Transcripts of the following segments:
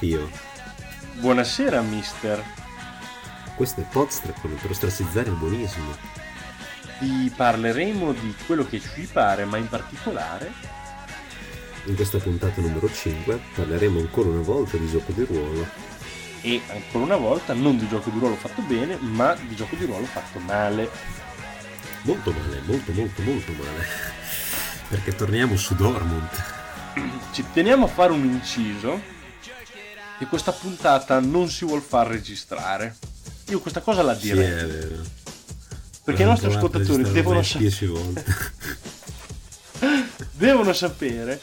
Buonasera, Fio. Buonasera, mister. Questo è Podstracon per ostracizzare il buonismo. Vi parleremo di quello che ci pare, ma in particolare... In questa puntata numero 5 parleremo ancora una volta di gioco di ruolo. E ancora una volta non di gioco di ruolo fatto bene, ma di gioco di ruolo fatto male. Molto male, molto molto molto male. Perché torniamo su Dormont ci teniamo a fare un inciso che questa puntata non si vuol far registrare. Io questa cosa la direi. Sì, è vero. Perché i nostri ascoltatori devono, sa- devono sapere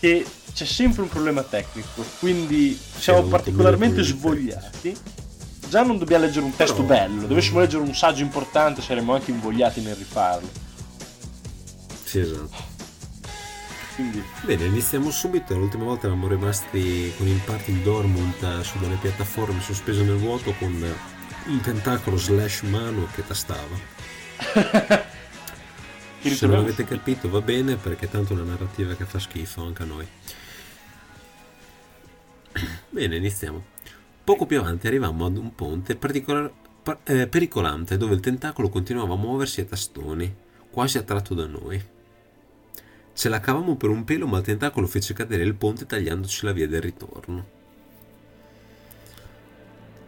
che c'è sempre un problema tecnico, quindi siamo particolarmente svogliati. Già non dobbiamo leggere un testo Però... bello, dovessimo leggere un saggio importante saremmo anche invogliati nel rifarlo. Sì, esatto. Quindi... Bene, iniziamo subito. L'ultima volta eravamo rimasti con il party Dormont su delle piattaforme sospese nel vuoto con il tentacolo slash mano che tastava. Se non avete capito va bene perché tanto è una narrativa che fa schifo anche a noi. Bene, iniziamo. Poco più avanti arrivammo ad un ponte eh, pericolante dove il tentacolo continuava a muoversi a tastoni, quasi attratto da noi. Ce la cavamo per un pelo, ma il tentacolo fece cadere il ponte tagliandoci la via del ritorno.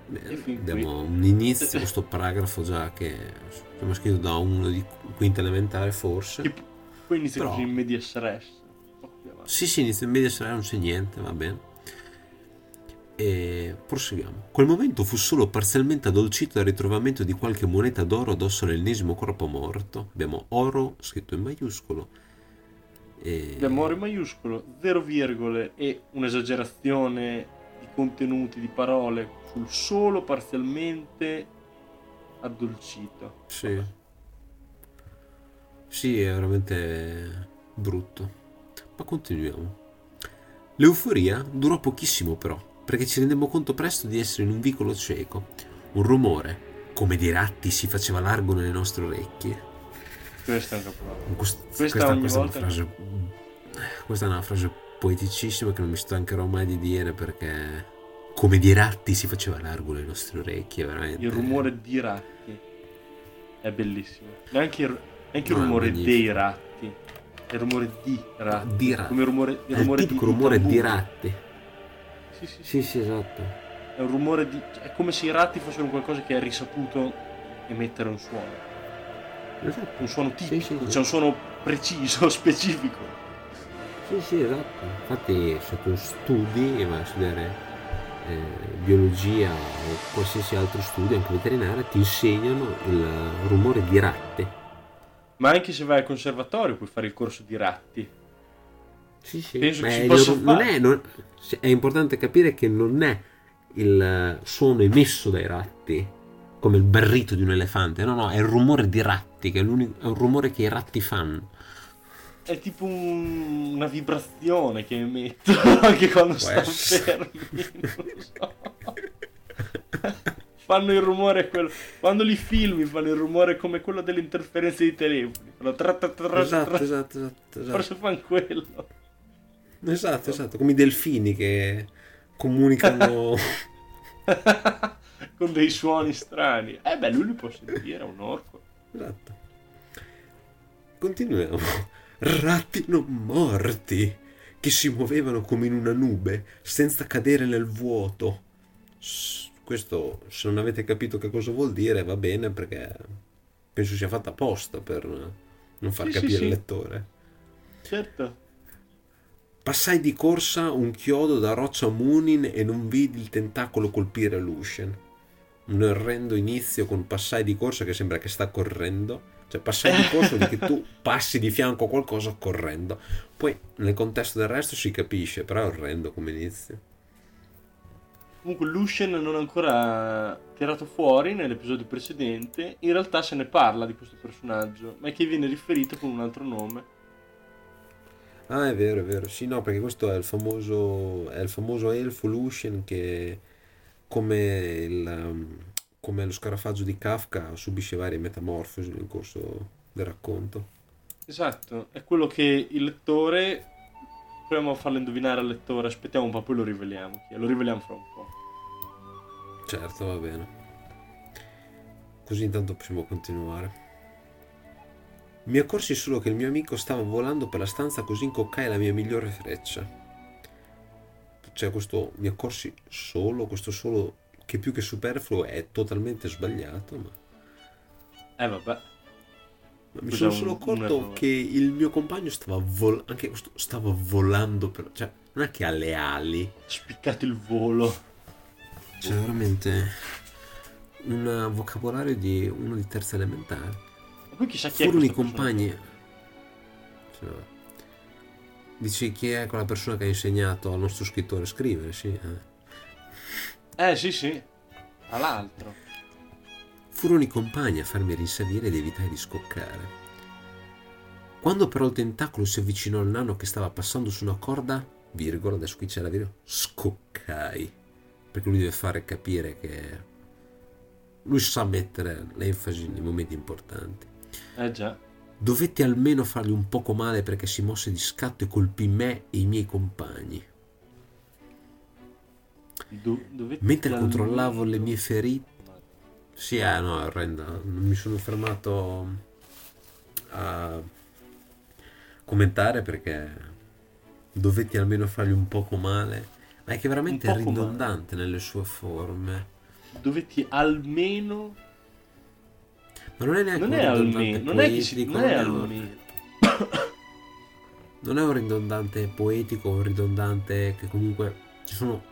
Bene, abbiamo un inizio, questo paragrafo già che abbiamo scritto da uno di quinta elementare forse. poi inizia Però... così in media stress. Sì, sì, inizia in media stress, non c'è niente, va bene. E proseguiamo. Quel momento fu solo parzialmente addolcito dal ritrovamento di qualche moneta d'oro addosso all'ennesimo corpo morto. Abbiamo oro scritto in maiuscolo e... D'amore maiuscolo, zero virgole e un'esagerazione di contenuti, di parole sul solo parzialmente addolcito. Sì. Sì, è veramente brutto. Ma continuiamo. L'euforia durò pochissimo però, perché ci rendemmo conto presto di essere in un vicolo cieco. Un rumore, come di ratti, si faceva largo nelle nostre orecchie questa è un capolavoro. Questa, questa, questa, è una frase, questa è una frase poeticissima che non mi stancherò mai di dire perché come di ratti si faceva largo le nostre orecchie, veramente. Il rumore di ratti è bellissimo. Neanche il, neanche il no, rumore dei ratti, è il rumore di ratti. Di ratti. Come il rumore, il rumore il di, rumore di ratti. Sì sì, sì, sì, sì, esatto. È un rumore di... è come se i ratti fossero qualcosa che è risaputo emettere un suono. Esatto. Un suono tipico, sì, sì, c'è un suono preciso, specifico. Sì, sì, esatto. Infatti se tu studi e vai a studiare eh, biologia o qualsiasi altro studio, anche veterinaria, ti insegnano il rumore di ratti. Ma anche se vai al conservatorio puoi fare il corso di ratti. Sì, sì. Penso che si possa non, è, non, è importante capire che non è il suono emesso dai ratti come il berrito di un elefante, no, no, è il rumore di ratti, che è, è un rumore che i ratti fanno. È tipo un, una vibrazione che emettono anche quando stanno fermi, so. fanno il rumore quello quando li filmi fanno il rumore come quello delle interferenze di telefoni tra, tra, tra, esatto, esatto, esatto, esatto. forse fanno quello esatto esatto come i delfini che comunicano con dei suoni strani. Eh beh, lui li può sentire, è un orco. Esatto. Continuiamo. Ratti non morti che si muovevano come in una nube senza cadere nel vuoto. Questo, se non avete capito che cosa vuol dire, va bene perché penso sia fatta apposta per non far sì, capire sì, il sì. lettore. Certo. Passai di corsa un chiodo da roccia Munin e non vidi il tentacolo colpire Lucian un orrendo inizio con passai di corsa che sembra che sta correndo. Cioè, passai di corsa di che tu passi di fianco a qualcosa correndo. Poi nel contesto del resto si capisce, però è orrendo come inizio. Comunque Lucian non ha ancora tirato fuori nell'episodio precedente. In realtà se ne parla di questo personaggio, ma è che viene riferito con un altro nome. Ah, è vero, è vero. Sì, no, perché questo è il famoso, è il famoso elfo Lucian che come, il, um, come lo scarafaggio di Kafka subisce varie metamorfosi nel corso del racconto. Esatto, è quello che il lettore proviamo a farlo indovinare al lettore. Aspettiamo un po', poi lo riveliamo. Lo riveliamo fra un po'. Certo, va bene. Così intanto possiamo continuare. Mi accorsi solo che il mio amico stava volando per la stanza così incoccai la mia migliore freccia. Cioè questo mi accorsi solo, questo solo che più che superfluo è totalmente sbagliato, ma... Eh vabbè. Ma mi sono solo accorto che il mio compagno stava, vol- anche questo, stava volando per... Cioè, non è che ha le ali. Spiccato il volo. Cioè, veramente un vocabolario di uno di terza elementare. Ma poi chissà chi Furono i compagni. Cioè, dici chi è quella persona che ha insegnato al nostro scrittore a scrivere, sì. Eh, eh sì, sì. All'altro. Furono i compagni a farmi rinsavire ed evitare di scoccare. Quando però il tentacolo si avvicinò al nano che stava passando su una corda, virgola, adesso qui c'è la virgola, scoccai perché lui deve fare capire che lui sa mettere l'enfasi nei momenti importanti. Eh già. Dovetti almeno fargli un poco male perché si mosse di scatto e colpì me e i miei compagni. Do- Mentre controllavo le mie ferite... Sì, eh, no, è orrenda. Mi sono fermato a commentare perché dovetti almeno fargli un poco male ma è che veramente è ridondante male. nelle sue forme. Dovetti almeno. Ma non è neanche non è almeno. Non è che si... non, è non è un ridondante poetico, un ridondante che comunque ci sono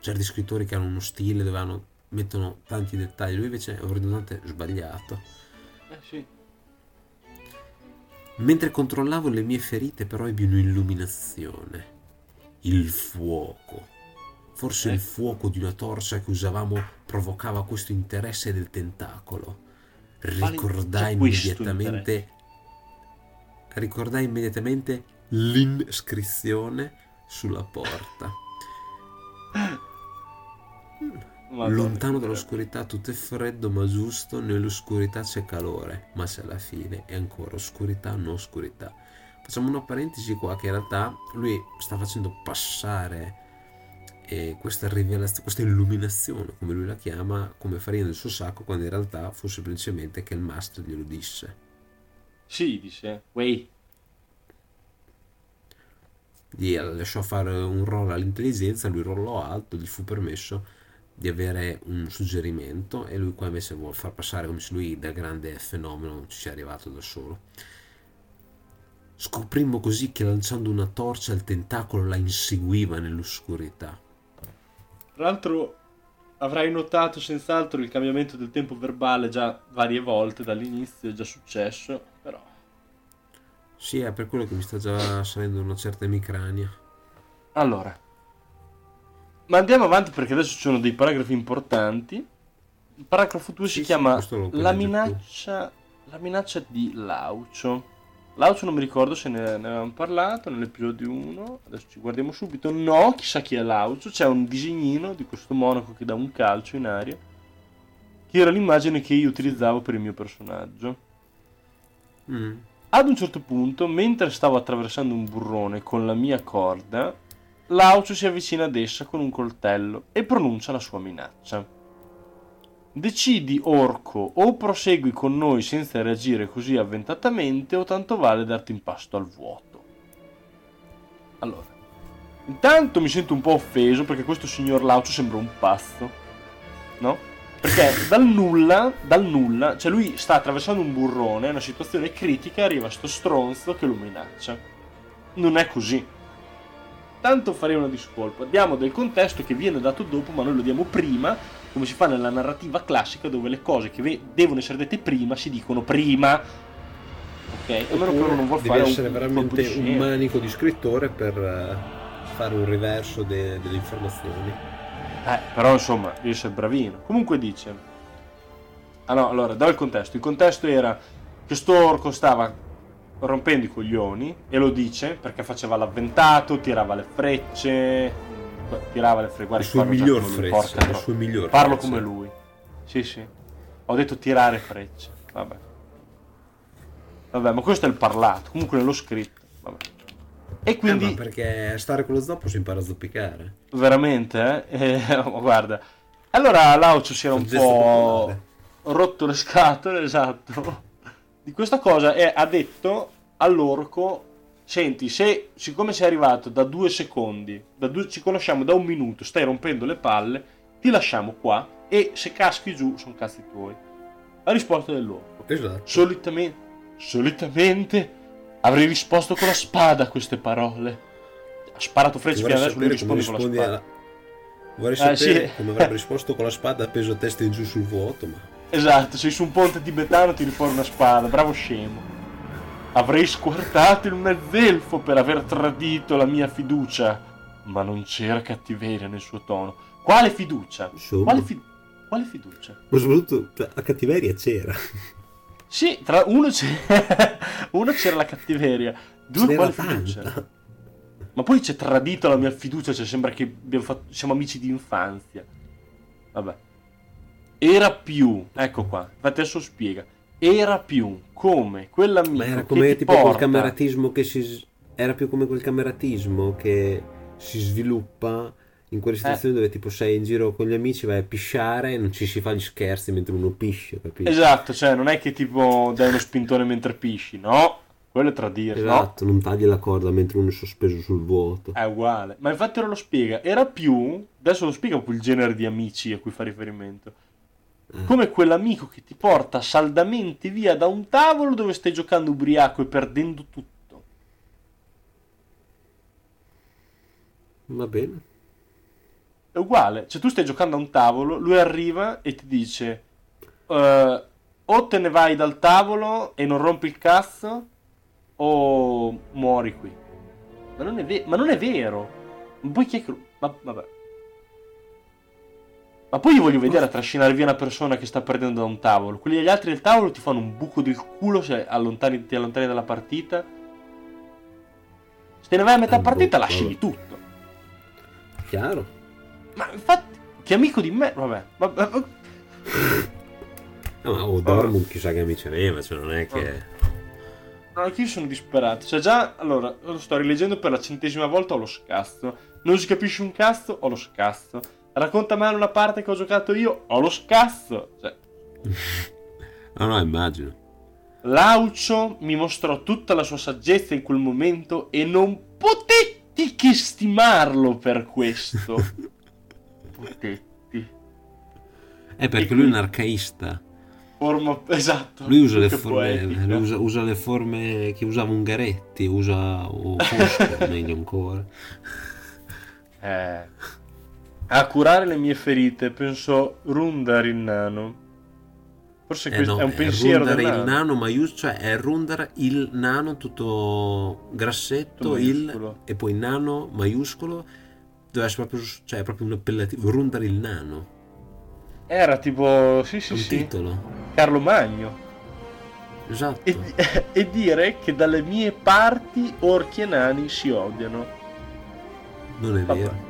certi scrittori che hanno uno stile dove hanno, mettono tanti dettagli, lui invece è un ridondante sbagliato. Eh sì. Mentre controllavo le mie ferite però ebbi un'illuminazione il fuoco. Forse eh. il fuoco di una torcia che usavamo provocava questo interesse del tentacolo. Ricordai immediatamente. Ricordai immediatamente l'inscrizione sulla porta. Madonna, Lontano dall'oscurità tutto è freddo ma giusto, nell'oscurità c'è calore, ma se alla fine è ancora oscurità, non oscurità Facciamo una parentesi qua che in realtà lui sta facendo passare eh, questa rivelazione, questa illuminazione, come lui la chiama, come farina del suo sacco, quando in realtà fu semplicemente che il master glielo disse. Sì, dice, wey. Gli lasciò fare un roll all'intelligenza, lui rollò alto, gli fu permesso di avere un suggerimento e lui qua invece vuole far passare come se lui da grande fenomeno ci sia arrivato da solo. Scoprimmo così che lanciando una torcia il tentacolo la inseguiva nell'oscurità. Tra l'altro avrai notato senz'altro il cambiamento del tempo verbale già varie volte dall'inizio, è già successo, però... Sì, è per quello che mi sta già salendo una certa emicrania. Allora, ma andiamo avanti perché adesso ci sono dei paragrafi importanti. Il paragrafo 2 sì, si chiama la minaccia, la minaccia di Laucio. L'auto non mi ricordo se ne, ne avevamo parlato nell'episodio 1. Adesso ci guardiamo subito. No, chissà chi è l'auto. C'è un disegnino di questo monaco che dà un calcio in aria. Che era l'immagine che io utilizzavo per il mio personaggio. Mm. Ad un certo punto, mentre stavo attraversando un burrone con la mia corda, l'auto si avvicina ad essa con un coltello e pronuncia la sua minaccia. Decidi, orco, o prosegui con noi senza reagire così avventatamente, o tanto vale darti in pasto al vuoto. Allora, intanto mi sento un po' offeso perché questo signor Laucio sembra un pazzo, no? Perché dal nulla, dal nulla, cioè lui sta attraversando un burrone, una situazione critica, arriva sto stronzo che lo minaccia. Non è così. Tanto farei una discolpa. Diamo del contesto che viene dato dopo, ma noi lo diamo prima come si fa nella narrativa classica dove le cose che devono essere dette prima si dicono prima. Ok? A meno che uno non vuole fare essere un, veramente un, manico di scrittore per uh, fare un riverso de- delle informazioni. Eh, però insomma, devi essere bravino. Comunque dice... Ah no, allora, dal contesto. Il contesto era che sto orco stava rompendo i coglioni e lo dice perché faceva l'avventato, tirava le frecce, tirava le frecce. Il suo miglior freccia. Il suo miglior Parlo freccia. come lui. Sì, sì. Ho detto tirare frecce. Vabbè. Vabbè, ma questo è il parlato. Comunque nello scritto. Vabbè. E quindi... Eh, perché stare con lo zoppo si impara a zoppicare. Veramente? Eh? eh guarda. Allora Laucio si era un po' rotto le scatole, esatto, di questa cosa e ha detto all'orco, senti, se siccome sei arrivato da due secondi, da due, ci conosciamo da un minuto, stai rompendo le palle, ti lasciamo qua e se caschi giù sono cazzi tuoi. La risposta dell'orco. Esatto. Solitamente, solitamente avrei risposto con la spada a queste parole. Ha sparato frecce fino adesso lui risponde con la spada. Alla... Vorrei sapere sì. come avrebbe risposto con la spada appeso a testa in giù sul vuoto, ma... Esatto, sei su un ponte tibetano ti riforma una spada, bravo scemo. Avrei squartato il mezzelfo per aver tradito la mia fiducia, ma non c'era cattiveria nel suo tono. Quale fiducia? Quale, fi- quale, fiducia? Ma soprattutto cioè, la cattiveria c'era. Sì, tra uno, c'era, uno c'era la cattiveria, due c'era quale tanta. fiducia? Ma poi c'è tradito la mia fiducia, cioè sembra che fatto, siamo amici di infanzia. Vabbè. Era più, ecco qua, infatti adesso spiega. Era più come quell'amico Ma era come tipo porta... quel cameratismo che si era più come quel cameratismo che si sviluppa in quelle situazioni eh. dove tipo sei in giro con gli amici, vai a pisciare e non ci si fa gli scherzi mentre uno piscia, capito? Esatto, cioè non è che tipo dai uno spintone mentre pisci, no? Quello è tradire, esatto, no? non tagli la corda mentre uno è sospeso sul vuoto. È uguale, ma infatti ora lo spiega, era più, adesso lo spiega il genere di amici a cui fa riferimento. Eh. Come quell'amico che ti porta saldamente via da un tavolo dove stai giocando ubriaco e perdendo tutto. Va bene è uguale. Cioè, tu stai giocando a un tavolo, lui arriva e ti dice: uh, O te ne vai dal tavolo e non rompi il cazzo, o muori qui. Ma non è, ve- ma non è vero. Poi chi è che. Ma, vabbè. Ma poi io voglio vedere a trascinare via una persona che sta perdendo da un tavolo. Quelli degli altri del tavolo ti fanno un buco del culo se allontani, ti allontani dalla partita. Se te ne vai a metà partita, lasci tutto. Chiaro. Ma infatti, che amico di me, vabbè. vabbè. No, ma oh, Dortmund chissà che amici aveva, cioè non è che... No, anche io sono disperato. Cioè già, allora, lo sto rileggendo per la centesima volta, ho lo scazzo. Non si capisce un cazzo, ho lo scazzo. Racconta male una parte che ho giocato io, ho lo scazzo. Cioè... no, no, immagino. Laucio mi mostrò tutta la sua saggezza in quel momento e non potetti che stimarlo per questo. Potetti. È perché lui è un arcaista. Forma, esatto. Lui usa le forme, lui usa, usa, le forme che usava Ungaretti, usa o Fusco, meglio ancora. Eh. A curare le mie ferite penso Rundar il nano. Forse eh questo no, è un pensiero Rundar del il nano, maius, cioè è Rundar il nano tutto grassetto, tutto il, e poi nano maiuscolo deve essere proprio, cioè, proprio un appellativo, Rundar il Nano. Era tipo, sì sì un sì, titolo. Carlo Magno. Esatto. E, e, dire che dalle mie parti orchi e nani si odiano. Non è Vabbè. vero.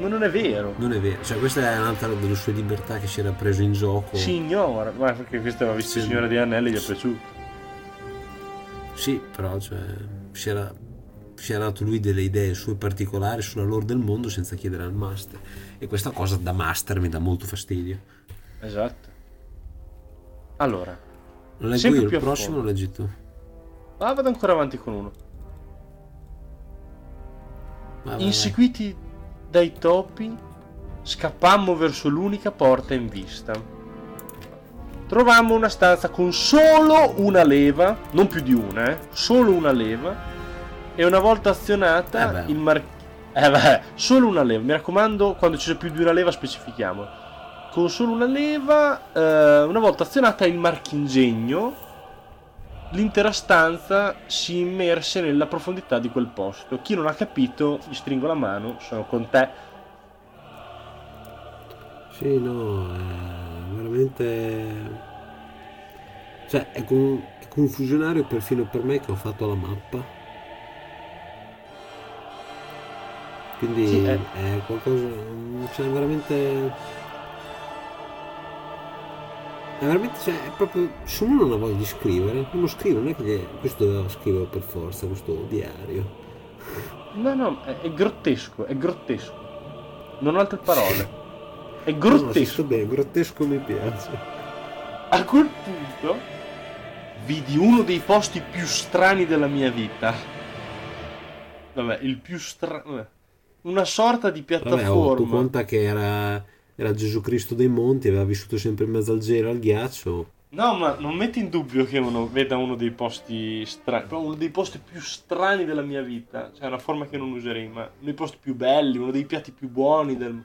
Ma non è vero. Non è vero. Cioè, questa è un'altra delle sue libertà che si era preso in gioco. Signora, ma perché questa aveva visto sì. Signora di Anelli gli è piaciuto. Sì, però cioè, si era si era dato lui delle idee sue particolari sulla lore del mondo senza chiedere al master. E questa cosa da master mi dà molto fastidio. Esatto. Allora, lo leggo io il prossimo lo leggi tu? Ah, vado ancora avanti con uno. Vai, Inseguiti. Dai topi, scappammo verso l'unica porta in vista. Trovammo una stanza con solo una leva, non più di una, eh, solo una leva e una volta azionata eh il marchio... Eh beh, solo una leva, mi raccomando, quando ci sia più di una leva specifichiamo. Con solo una leva, eh, una volta azionata il marchingegno, l'intera stanza si immerse nella profondità di quel posto. Chi non ha capito, gli stringo la mano, sono con te. Sì, no, è veramente... Cioè, è, con... è confusionario perfino per me che ho fatto la mappa quindi sì, è... è qualcosa cioè veramente è veramente cioè è proprio se uno non ha voglia di scrivere uno scrive non è che gli... questo doveva scrivere per forza questo diario No, no, è, è grottesco, è grottesco. Non ho altre parole. È grottesco. No, bene, grottesco mi piace. A quel punto vidi uno dei posti più strani della mia vita. Vabbè, il più strano. Una sorta di piattaforma. Vabbè, oh, tu conta che era, era Gesù Cristo dei monti, aveva vissuto sempre in mezzo al gelo, al ghiaccio. No, ma non metti in dubbio che uno veda uno dei posti strani, uno dei posti più strani della mia vita. Cioè, una forma che non userei, ma uno dei posti più belli, uno dei piatti più buoni del,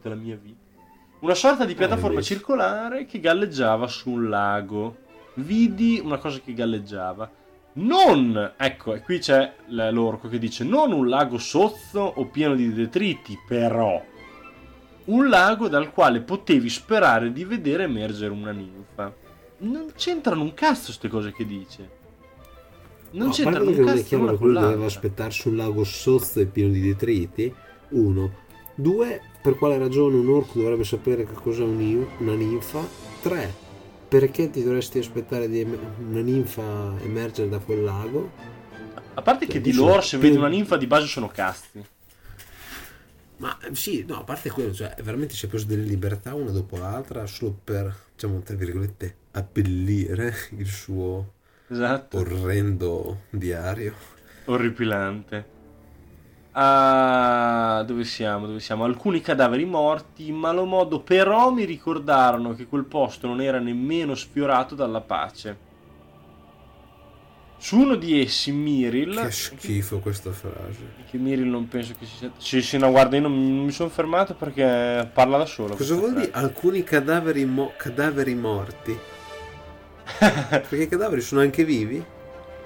della mia vita. Una sorta di piattaforma eh, circolare che galleggiava su un lago. Vidi una cosa che galleggiava. Non, ecco, e qui c'è l'orco che dice, non un lago sozzo o pieno di detriti, però un lago dal quale potevi sperare di vedere emergere una ninfa non c'entrano un cazzo queste cose che dice. Non no, c'entrano un cazzo. Chiaro che quello doveva aspettarsi un lago sozzo e pieno di detriti. Uno. Due, per quale ragione un orco dovrebbe sapere che cos'è una ninfa? Tre, perché ti dovresti aspettare di una ninfa emergere da quel lago? A parte che, che di loro se vedi una ninfa di base sono cazzi. Ma sì, no, a parte quello, cioè veramente si è preso delle libertà una dopo l'altra solo per, diciamo, tra virgolette, abbellire il suo esatto. orrendo diario. Orripilante. Ah, dove siamo? Dove siamo? Alcuni cadaveri morti, in malo modo, però mi ricordarono che quel posto non era nemmeno sfiorato dalla pace. Su uno di essi, Miril. Che schifo questa frase. Che Miril non penso che si sia. Sì, sì, no, guarda, io non mi sono fermato perché parla da solo. Cosa vuol dire alcuni cadaveri, mo- cadaveri morti? perché i cadaveri sono anche vivi?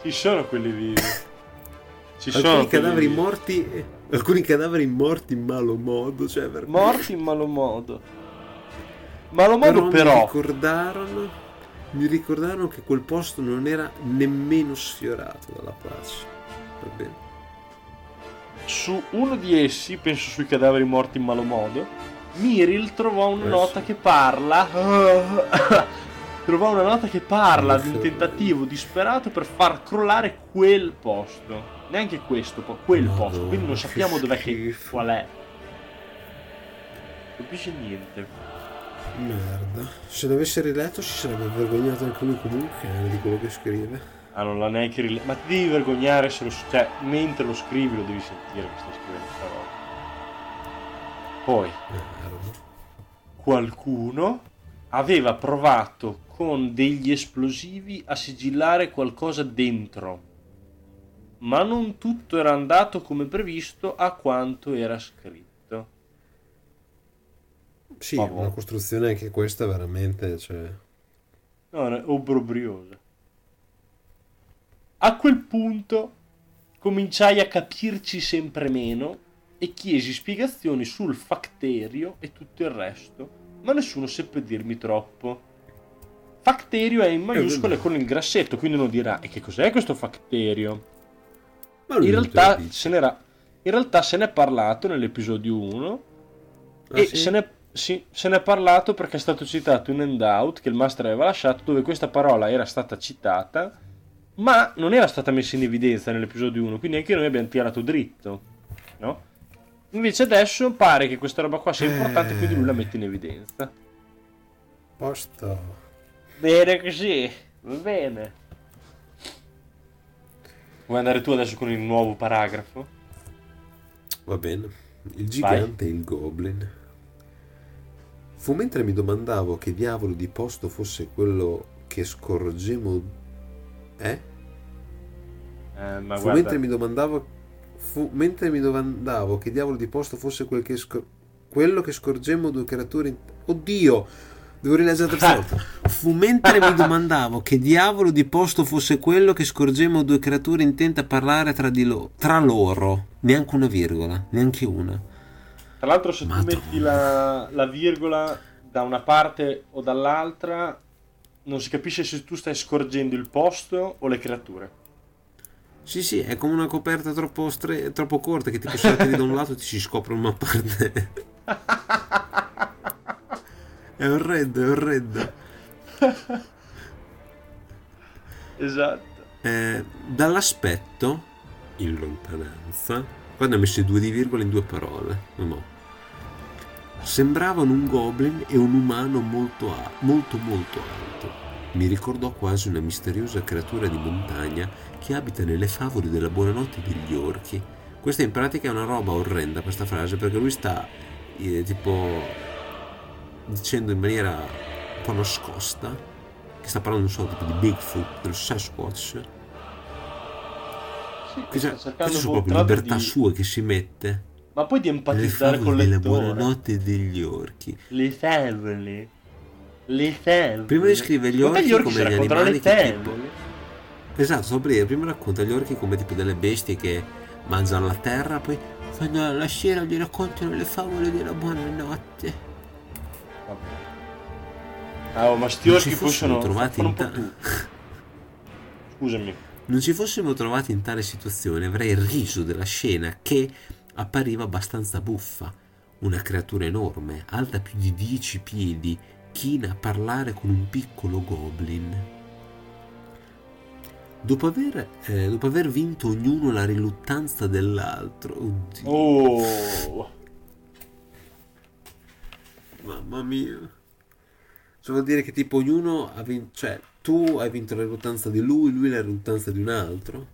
Ci sono quelli vivi. Ci alcuni sono cadaveri vivi. morti. Alcuni cadaveri morti in malo modo. Cioè, morti in malo modo. Malo modo però. però... Mi ricordarono mi ricordarono che quel posto non era nemmeno sfiorato dalla pace. Va bene. Su uno di essi, penso sui cadaveri morti in malo modo, Miril trovò una eh, nota che parla. trovò una nota che parla di un tentativo disperato per far crollare quel posto. Neanche questo, quel Madonna, posto. Quindi non sappiamo dov'è che, qual è. Non capisce niente. Merda. Se l'avesse riletto si sarebbe vergognato anche lui comunque eh, di quello che scrive. Ah, non l'ha neanche riletto. Ma ti devi vergognare se lo... Cioè, mentre lo scrivi lo devi sentire che stai scrivendo questa roba. Poi... Merda. Qualcuno aveva provato con degli esplosivi a sigillare qualcosa dentro. Ma non tutto era andato come previsto a quanto era scritto. Sì, Ma una costruzione anche questa veramente, cioè... No, è obbrobriosa. A quel punto cominciai a capirci sempre meno e chiesi spiegazioni sul facterio e tutto il resto, ma nessuno seppe dirmi troppo. Facterio è in maiuscole con il grassetto, quindi uno dirà: E che cos'è questo facterio? In realtà, in realtà se n'è parlato nell'episodio 1 ah, e sì? se n'è sì, se ne è parlato perché è stato citato un handout che il master aveva lasciato dove questa parola era stata citata, ma non era stata messa in evidenza nell'episodio 1, quindi anche noi abbiamo tirato dritto, no? Invece adesso pare che questa roba qua sia importante, quindi lui la mette in evidenza. Posto. Bene così, va bene. Vuoi andare tu adesso con il nuovo paragrafo? Va bene. Il gigante Vai. e il goblin. Fu mentre mi domandavo che diavolo di posto fosse quello che scorgemmo. Eh? eh ma fu guarda... mentre mi domandavo. Fu mentre mi domandavo che diavolo di posto fosse quel che scor... quello che scorgemmo due creature. In... Oddio! Devo rileggere la volta. Fu mentre mi domandavo che diavolo di posto fosse quello che scorgemmo due creature intente a parlare tra, di lo... tra loro. Neanche una virgola, neanche una. Tra l'altro, se Madonna. tu metti la, la virgola da una parte o dall'altra, non si capisce se tu stai scorgendo il posto o le creature. Sì, sì, è come una coperta troppo, stre- troppo corta che tipo se la tiri da un lato ti si scopre una parte. è orrendo, è orrendo. esatto. Eh, dall'aspetto in lontananza. Quando ha messo i due di virgola in due parole. No. Sembravano un goblin e un umano molto, a- molto molto alto. Mi ricordò quasi una misteriosa creatura di montagna che abita nelle favole della buonanotte degli orchi. Questa in pratica è una roba orrenda questa frase perché lui sta eh, tipo dicendo in maniera un po' nascosta che sta parlando non so tipo di Bigfoot, del Sasquatch. Sì, Queste, sta cercando queste sono proprio libertà di- sue che si mette Ma poi di empatizzare con favole il della buonanotte degli orchi. Le favole. Le favole. Prima descrive gli Ma te orchi gli orchi come gli animali le che tipo-. Esatto, dire, prima racconta gli orchi come tipo delle bestie che mangiano la terra, poi fanno la sera gli raccontano le favole della buonanotte. Vabbè. Ah, oh, ma sti orchi poi fossero sono, trovati un in ta- tutto. Scusami. Non ci fossimo trovati in tale situazione, avrei riso della scena che appariva abbastanza buffa. Una creatura enorme, alta più di 10 piedi, china a parlare con un piccolo goblin. Dopo aver, eh, dopo aver vinto ognuno la riluttanza dell'altro, oddio, Oh. mamma mia. Cioè vuol dire che tipo ognuno ha vinto, cioè tu hai vinto la riluttanza di lui, lui la riluttanza di un altro.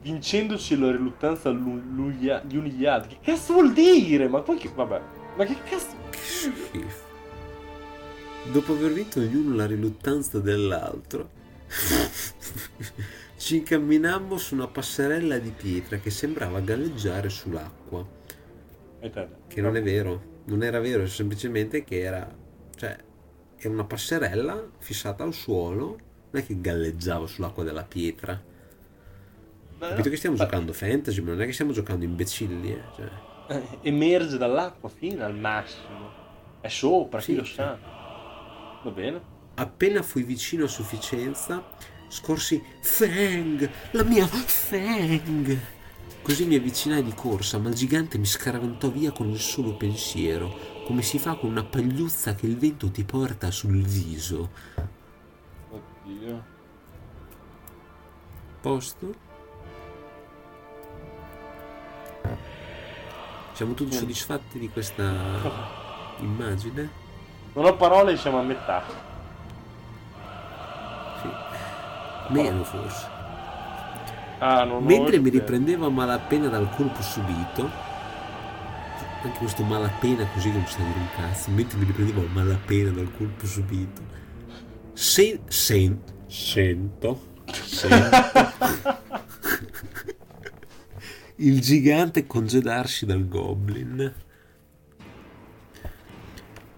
Vincendoci la riluttanza l'u- l'uglia- gli uni gli altri. Che cazzo vuol dire? Ma poi che... Vabbè. Ma che cazzo... Che schifo. Dopo aver vinto ognuno la riluttanza dell'altro, ci incamminammo su una passerella di pietra che sembrava galleggiare sull'acqua. Che non è vero, non era vero, semplicemente che era, cioè, era una passerella fissata al suolo, non è che galleggiava sull'acqua della pietra. Beh, Capito che stiamo beh, giocando fantasy, ma non è che stiamo giocando imbecilli, eh? Cioè, eh, Emerge dall'acqua fino al massimo. È sopra, chi Sì, lo sì. sa. Va bene. Appena fui vicino a sufficienza, scorsi Fang, la mia Fang. Così mi avvicinai di corsa, ma il gigante mi scaraventò via con il solo pensiero, come si fa con una pagliuzza che il vento ti porta sul viso. Oddio. Posto? Siamo tutti soddisfatti di questa immagine? Non ho parole, siamo a metà. Sì. Meno forse. Ah, non Mentre mi riprendevo a malapena dal colpo subito, anche questo malapena così che non sa dire un cazzo, mentre mi riprendevo a malapena dal colpo subito, se, sen- sento, sento il gigante congedarsi dal goblin.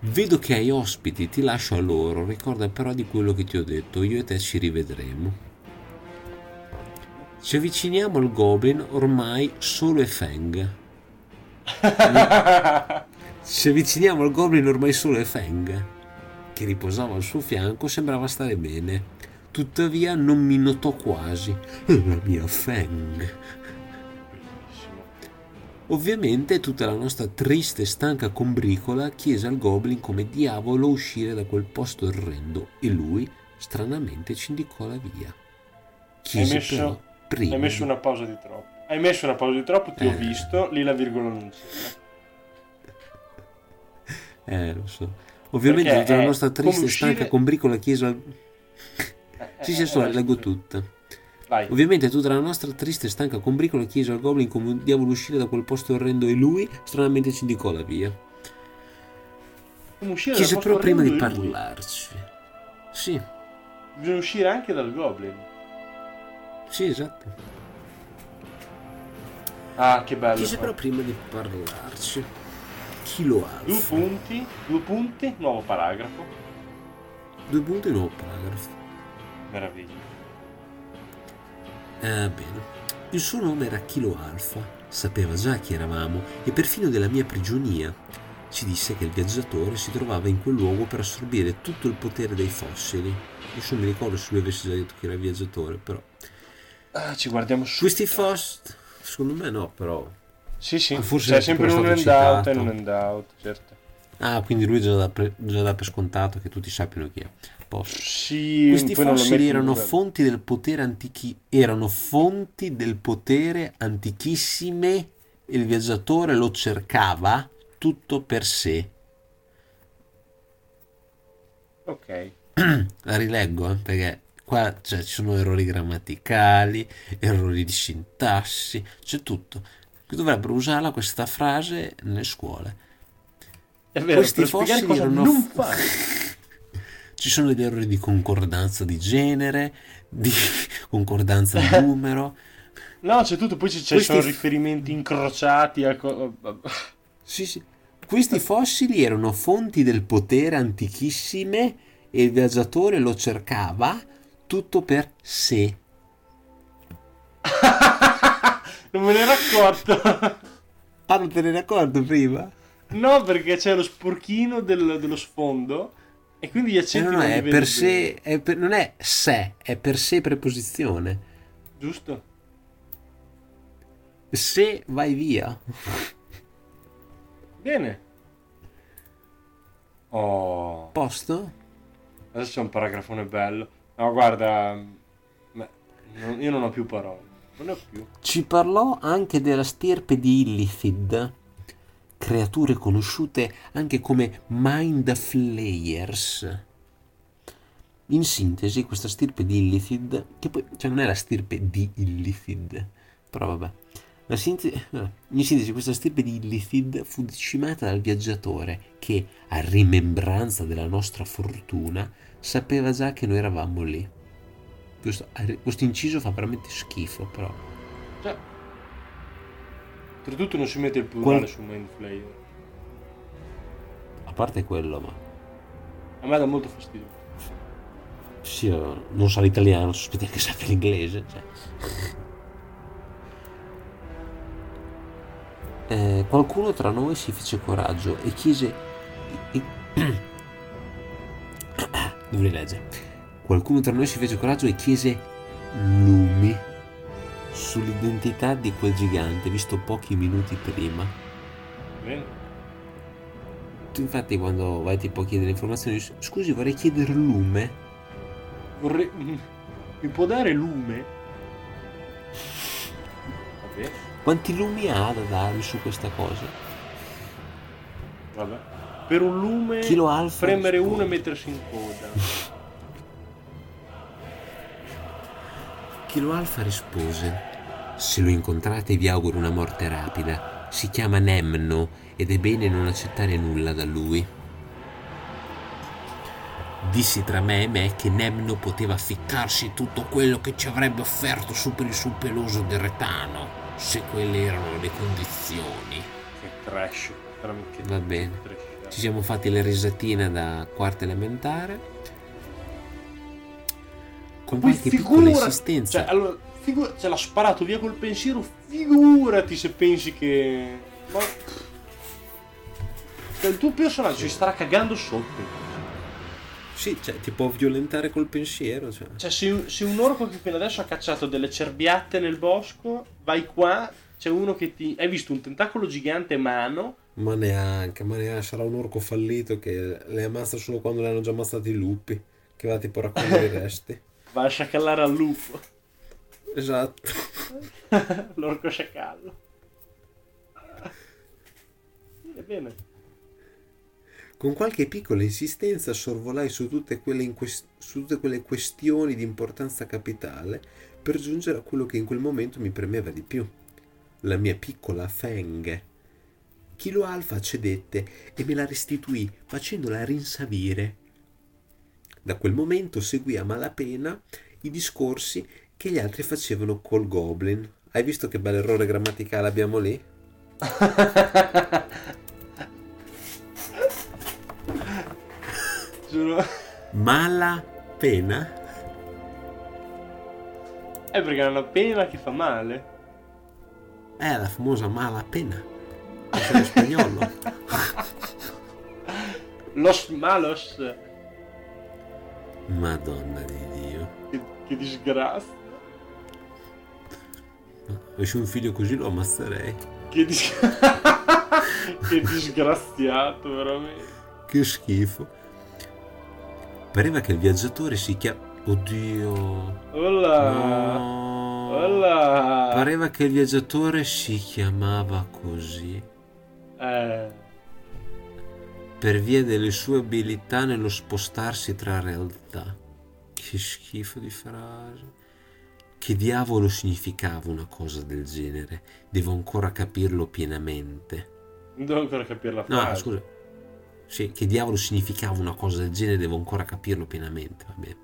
Vedo che hai ospiti, ti lascio a loro, ricorda però di quello che ti ho detto, io e te ci rivedremo. Ci avviciniamo al goblin, ormai solo e Feng. Ci avviciniamo al goblin, ormai solo e Feng, che riposava al suo fianco, sembrava stare bene. Tuttavia non mi notò quasi. La mia Feng. Ovviamente tutta la nostra triste e stanca combricola chiese al goblin come diavolo uscire da quel posto orrendo e lui stranamente ci indicò la via. Chiese messo- però prima Hai messo una pausa di troppo. Hai messo una pausa di troppo, ti ho Eh. visto, lì la virgola non c'era. Eh, lo so. Ovviamente Perché tutta la nostra triste e uscire- stanca combricola chiesa al... Eh, Sì, eh, sì, sto, eh, leggo scusa. tutta. Vai. Ovviamente tutta la nostra triste e stanca combricola chiese al goblin come un diavolo uscire da quel posto orrendo e lui stranamente ci indicò la via. Chiese però prima di orrendo lui. parlarci. Sì, Bisogna uscire anche dal goblin. sì, esatto. Ah, che bello. Chiese però prima di parlarci. Chi lo ha? Due punti, due punti, nuovo paragrafo. Due punti nuovo paragrafo. Meraviglia. Ah, bene. Il suo nome era Kilo Alfa, sapeva già chi eravamo e perfino della mia prigionia. Ci disse che il viaggiatore si trovava in quel luogo per assorbire tutto il potere dei fossili. Adesso non mi ricordo se lui avesse già detto che era il viaggiatore, però. Ah, ci guardiamo su. Questi fossili, secondo me no, però. Sì, sì. Ah, forse C'è è sempre un handout e un handout, certo. Ah, quindi lui già dà, pre- già dà per scontato che tutti sappiano chi è. risposta. Sì, Questi fossili erano fonti del potere antichi erano fonti del potere antichissime e il viaggiatore lo cercava tutto per sé. Ok. La rileggo eh, perché qua cioè, ci sono errori grammaticali, errori di sintassi, c'è tutto. Dovrebbero usarla questa frase nelle scuole. È vero, Questi fossili cosa erano non fare. Ci sono degli errori di concordanza di genere, di concordanza di numero. No, c'è tutto, poi ci Questi sono riferimenti incrociati a... co- Sì, sì. Questi fossili erano fonti del potere antichissime e il viaggiatore lo cercava tutto per sé. non me ne ero accorto. Ah, non te ne eri accorto prima? no, perché c'è lo sporchino del- dello sfondo e quindi gli Eh, accenti no, no, non li è per sé, è per- non è sé, è per sé preposizione. Giusto? Se vai via. Bene. Oh, Posto? adesso c'è un paragrafone bello. No, guarda, io non ho più parole. Non ho più. Ci parlò anche della stirpe di Illithid, creature conosciute anche come Mind Flayers. In sintesi, questa stirpe di Illithid, che poi cioè non è la stirpe di Illithid, però vabbè. Sintesi, in sintesi, questa stirpe di Illithid fu decimata dal viaggiatore che, a rimembranza della nostra fortuna, sapeva già che noi eravamo lì. Questo, questo inciso fa veramente schifo, però. Cioè, oltretutto non si mette il plurale Qual- su Mind Flayer. A parte quello, ma A me dà molto fastidio. sì, eh, non sa l'italiano, sospetta che sappia l'inglese. cioè. Eh, qualcuno tra noi si fece coraggio e chiese. E- Dovrei leggere. Qualcuno tra noi si fece coraggio e chiese lumi sull'identità di quel gigante visto pochi minuti prima. Bene? Tu infatti quando vai tipo a chiedere informazioni, scusi vorrei chiedere lume. Vorrei... Mi può dare lume? Vabbè, Quanti lumi ha da darmi su questa cosa? vabbè. Per un lume Kilo alfa premere uno e mettersi in coda. Kilo Alfa rispose: Se lo incontrate vi auguro una morte rapida. Si chiama Nemno ed è bene non accettare nulla da lui. Dissi tra me e me che Nemno poteva ficcarsi tutto quello che ci avrebbe offerto su per il suo peloso del retano, se quelle erano le condizioni. Che trash. Veramente che Va bene. trash. Ci siamo fatti le risatine da quarta elementare. Con Poi qualche piccola figura... insistenza. Cioè, allora, figu- cioè, l'ha sparato via col pensiero, figurati se pensi che... Ma... Cioè, il tuo personaggio si starà cagando sotto. Sì, cioè, ti può violentare col pensiero. Cioè. Cioè, se se un orco che fino adesso ha cacciato delle cerbiatte nel bosco, vai qua, c'è uno che ti... Hai visto un tentacolo gigante mano? Ma neanche, ma neanche sarà un orco fallito che le ammazza solo quando le hanno già ammazzati i lupi. Che va tipo a raccogliere i resti. Va a sciacallare al lupo. Esatto. L'orco sciacallo. Bene, bene. Con qualche piccola insistenza sorvolai su tutte quelle, in ques- su tutte quelle questioni di importanza capitale per giungere a quello che in quel momento mi premeva di più. La mia piccola Feng. Kilo Alfa cedette e me la restituì facendola rinsavire. Da quel momento seguì a malapena i discorsi che gli altri facevano col Goblin. Hai visto che bel errore grammaticale abbiamo lì? Giuro. Malapena? È perché è una pena che fa male. È la famosa malapena. Lo spagnolo. Los malos. Madonna di Dio. Che, che disgrazia. Avessi un figlio così lo ammazzerei. Che, dis- che disgraziato, veramente. Che schifo. Pareva che il viaggiatore si chiama... Oddio. Olla. No. Olla. Pareva che il viaggiatore si chiamava così. Eh. Per via delle sue abilità nello spostarsi tra realtà. Che schifo di frase. Che diavolo significava una cosa del genere? Devo ancora capirlo pienamente. Non devo ancora capire la No, frase. scusa. Sì, che diavolo significava una cosa del genere, devo ancora capirlo pienamente. Vabbè.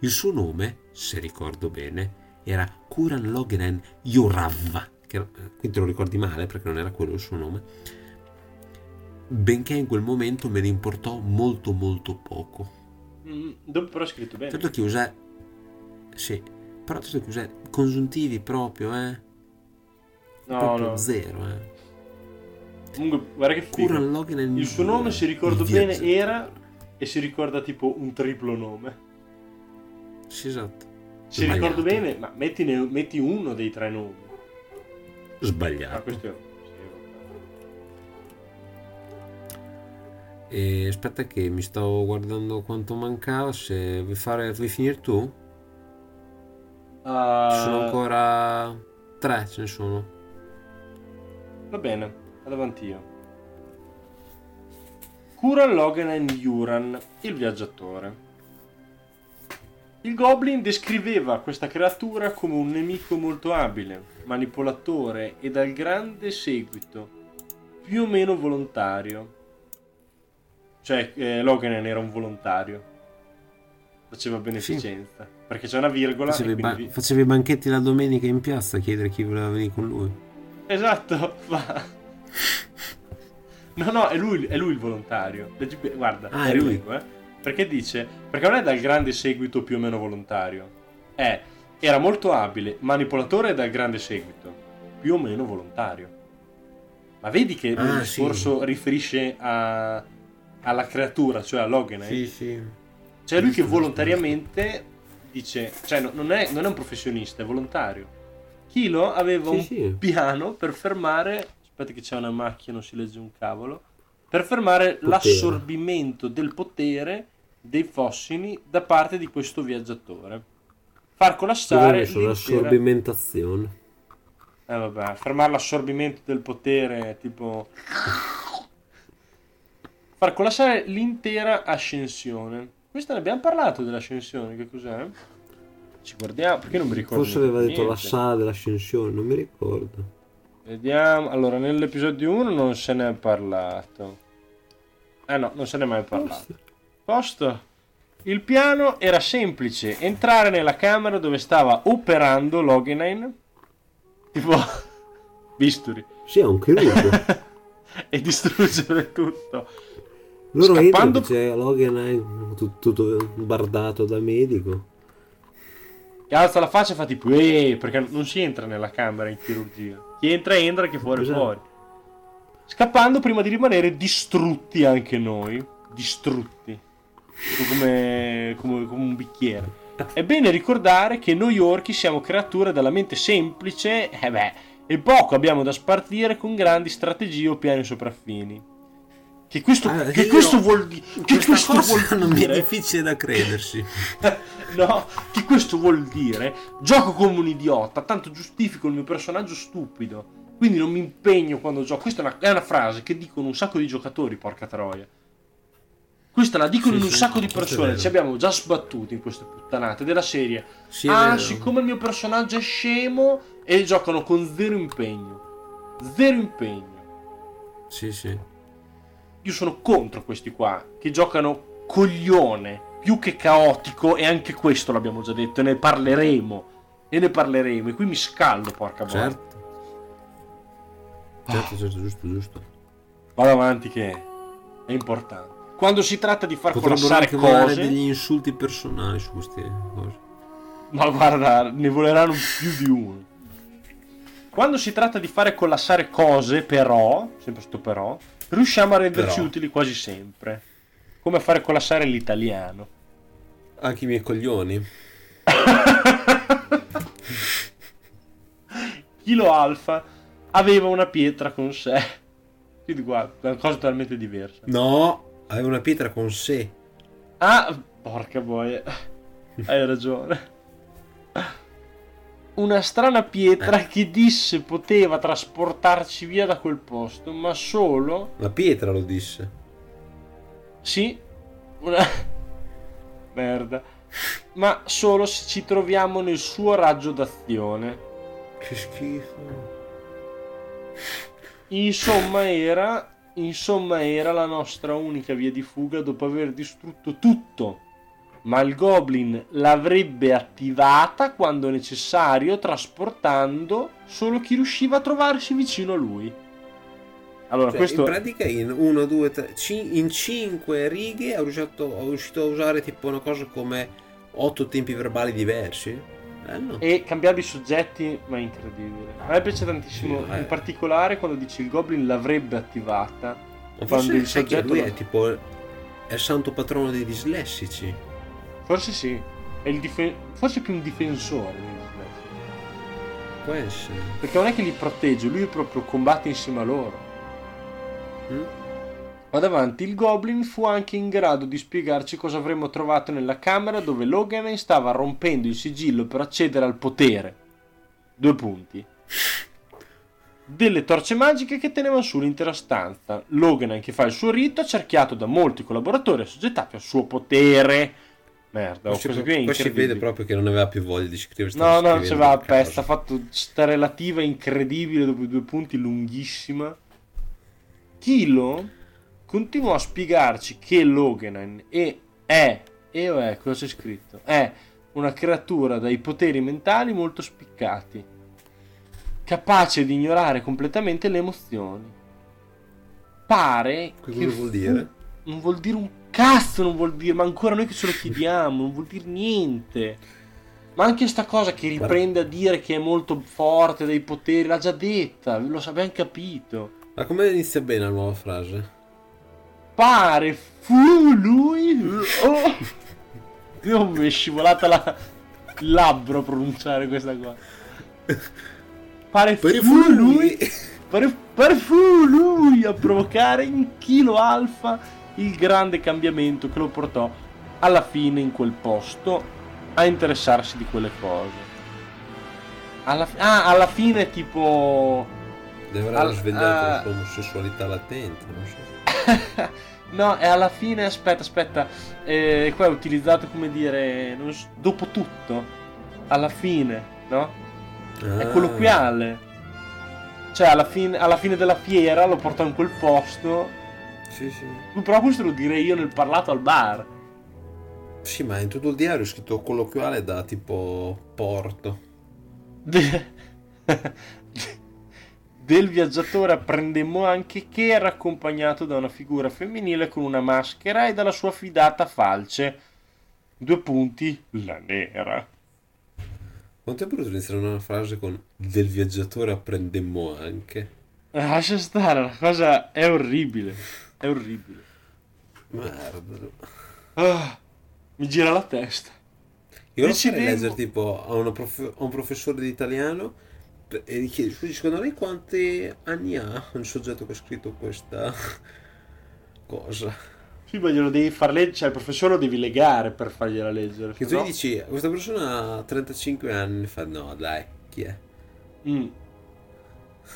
Il suo nome, se ricordo bene, era Kuran Logenen Yorav. Che, era- qui te lo ricordi male perché non era quello il suo nome. Benché in quel momento me ne importò molto molto poco. Mm, dopo però è scritto bene. Tanto che usai... Sì, però tanto che usai congiuntivi proprio, eh. No, proprio no. zero, eh. Comunque, guarda che figo. Kuran Il suo nome, se ricordo bene, era e si ricorda tipo un triplo nome. Sì, esatto. Se ricordo bene, ma mettine- metti uno dei tre nomi. Ah, Sbagliato. questo è... E aspetta che mi stavo guardando quanto mancava, se vuoi, fare, vuoi finire tu? Ci sono Ah, ancora tre, ce ne sono. Va bene, vado avanti io. Kuran Logan Yuran, il viaggiatore. Il Goblin descriveva questa creatura come un nemico molto abile, manipolatore e dal grande seguito, più o meno volontario. Cioè, eh, Logan era un volontario. Faceva beneficenza. Perché c'è una virgola. Facevi, e ba- quindi- facevi i banchetti la domenica in piazza a chiedere chi voleva venire con lui. Esatto, ma... No, no, è lui, è lui il volontario. Guarda, Ah, è è lui. lui. Eh? Perché dice... Perché non è dal grande seguito più o meno volontario. È... Era molto abile, manipolatore dal grande seguito, più o meno volontario. Ma vedi che il Ah, discorso riferisce a- alla creatura, cioè a Logan. sì. Cioè lui che volontariamente dice, cioè no- non, è, non è un professionista, è volontario. Kilo aveva Sì, un sì. piano per fermare, aspetta che c'è una macchia, non si legge un cavolo, per fermare Potere. l'assorbimento del potere dei fossili da parte di questo viaggiatore. Far collassare l'intera... l'assorbimentazione. Eh vabbè, fermare l'assorbimento del potere, tipo... Far collassare l'intera ascensione. Questa ne abbiamo parlato dell'ascensione, che cos'è? Ci guardiamo, perché non mi ricordo. Forse aveva detto la sala dell'ascensione, non mi ricordo. Vediamo, allora nell'episodio 1 non se ne è parlato. Eh no, non se ne è mai parlato. Posto. Il piano era semplice, entrare nella camera dove stava operando Logenheim, tipo bisturi, Sì, è un chirurgo. e distruggere tutto. Loro Scappando- entrano, c'è Logan è tutto, tutto bardato da medico. E alza la faccia e fa tipo, ehi, perché non si entra nella camera in chirurgia. Chi entra entra, chi fuori Esatto. fuori. Scappando prima di rimanere distrutti anche noi. Distrutti. Come, come, come un bicchiere. È bene ricordare che noi orchi siamo creature dalla mente semplice, eh beh, e poco abbiamo da spartire con grandi strategie o piani sopraffini. Che questo, Ah, che questo vuol, di- che questo vuol non mi è dire? difficile da credersi. no, che questo vuol dire gioco come un idiota, tanto giustifico il mio personaggio stupido. Quindi non mi impegno quando gioco. Questa è una, è una frase che dicono un sacco di giocatori, porca troia. Questa la dicono Sì, in un sì, sacco di persone. Ci abbiamo già sbattuti in queste puttanate della serie. Sì, ah, siccome il mio personaggio è scemo e giocano con zero impegno. Zero impegno. Sì, sì. Io sono contro questi qua che giocano coglione più che caotico e anche questo l'abbiamo già detto e ne parleremo e ne parleremo e qui mi scaldo porca boia Certo. Certo, certo, giusto, giusto. vado avanti che è importante quando si tratta di far Potrebbero collassare cose degli insulti personali su queste cose. ma guarda ne voleranno più di uno quando si tratta di fare collassare cose però sempre sto però riusciamo a renderci Però. utili quasi sempre come fare collassare l'italiano Anche i miei coglioni. Kilo Alfa aveva una pietra con sé. Quindi guarda, è una cosa totalmente diversa. No, aveva una pietra con sé. Ah, porca boia. Hai ragione. Una strana pietra Eh. che disse poteva trasportarci via da quel posto, ma solo... La pietra lo disse. Sì, una... Merda. Ma solo se ci troviamo nel suo raggio d'azione. Che schifo. Insomma era, insomma era la nostra unica via di fuga dopo aver distrutto tutto. Ma il Goblin l'avrebbe attivata quando necessario, trasportando solo chi riusciva a trovarsi vicino a lui. Allora, Cioè, questo In pratica in 1, 2, 3, in 5 righe è riuscito, è riuscito a usare tipo una cosa come 8 tempi verbali diversi. Bello. e cambiare i soggetti, ma è incredibile. A me piace tantissimo, Sì, eh. in particolare quando dice il Goblin l'avrebbe attivata. Ma quando il soggetto lui lo- è tipo è il santo patrono dei dislessici. Forse sì, è il difen- forse più un difensore. dei dislessici. Può essere. Perché non è che li protegge, lui proprio combatte insieme a loro. Mm? Vado avanti, il Goblin fu anche in grado di spiegarci cosa avremmo trovato nella camera dove Logan stava rompendo il sigillo per accedere al potere. Due punti. Delle torce magiche che tenevano su l'intera stanza. Logan che fa il suo rito, cerchiato da molti collaboratori assoggettati al suo potere. Merda, si, questo qui è qua si incredibile. vede proprio che non aveva più voglia di scrivere. No, no, c'aveva la a pesta. Ha fatto sta relativa incredibile dopo due punti, lunghissima. Tilo continuò a spiegarci che Logan è, è, e o è, cosa c'è scritto? È una creatura dai poteri mentali molto spiccati, capace di ignorare completamente le emozioni. Pare Che che cosa vuol fu- dire? Non vuol dire un cazzo, non vuol dire, ma ancora noi che ce lo chiediamo, non vuol dire niente. Ma anche sta cosa che riprende a dire che è molto forte dei poteri, l'ha già detta, lo abbiamo capito. Ma come inizia bene la nuova frase? Pare fu lui. Oh. Dio, mi è scivolata la... il labbro a pronunciare questa cosa. Pare fu Pare fu lui. Pare, pare fu lui a provocare in Kilo Alfa il grande cambiamento che lo portò alla fine in quel posto a interessarsi di quelle cose. Alla, fi- ah, alla fine tipo... Deve aver svegliato ah. la sua omosessualità latente, non so. no, e alla fine, aspetta, aspetta, eh, qua è utilizzato come dire, so, dopo tutto, alla fine, no? È Ah. colloquiale. Cioè, alla fine, alla fine della fiera lo portò in quel posto. Sì, sì. Però questo lo direi io nel parlato al bar. Sì, ma in tutto il diario è scritto colloquiale da tipo porto. De- Del viaggiatore apprendemmo anche che era accompagnato da una figura femminile con una maschera e dalla sua fidata falce. Due punti, la nera. Quanto è brutto iniziare una frase con del viaggiatore apprendemmo anche. Lascia stare, la cosa è orribile. È orribile. Merda. Ah, mi gira la testa. Io farei leggere tipo a, prof- a un professore di italiano e gli chiedi, scusi, secondo lei quanti anni ha un soggetto che ha scritto questa cosa? Sì, ma glielo devi far leggere, cioè il professore lo devi legare per fargliela leggere. Che tu no- gli dici, questa persona ha 35 anni, fa no dai, chi è? Mm.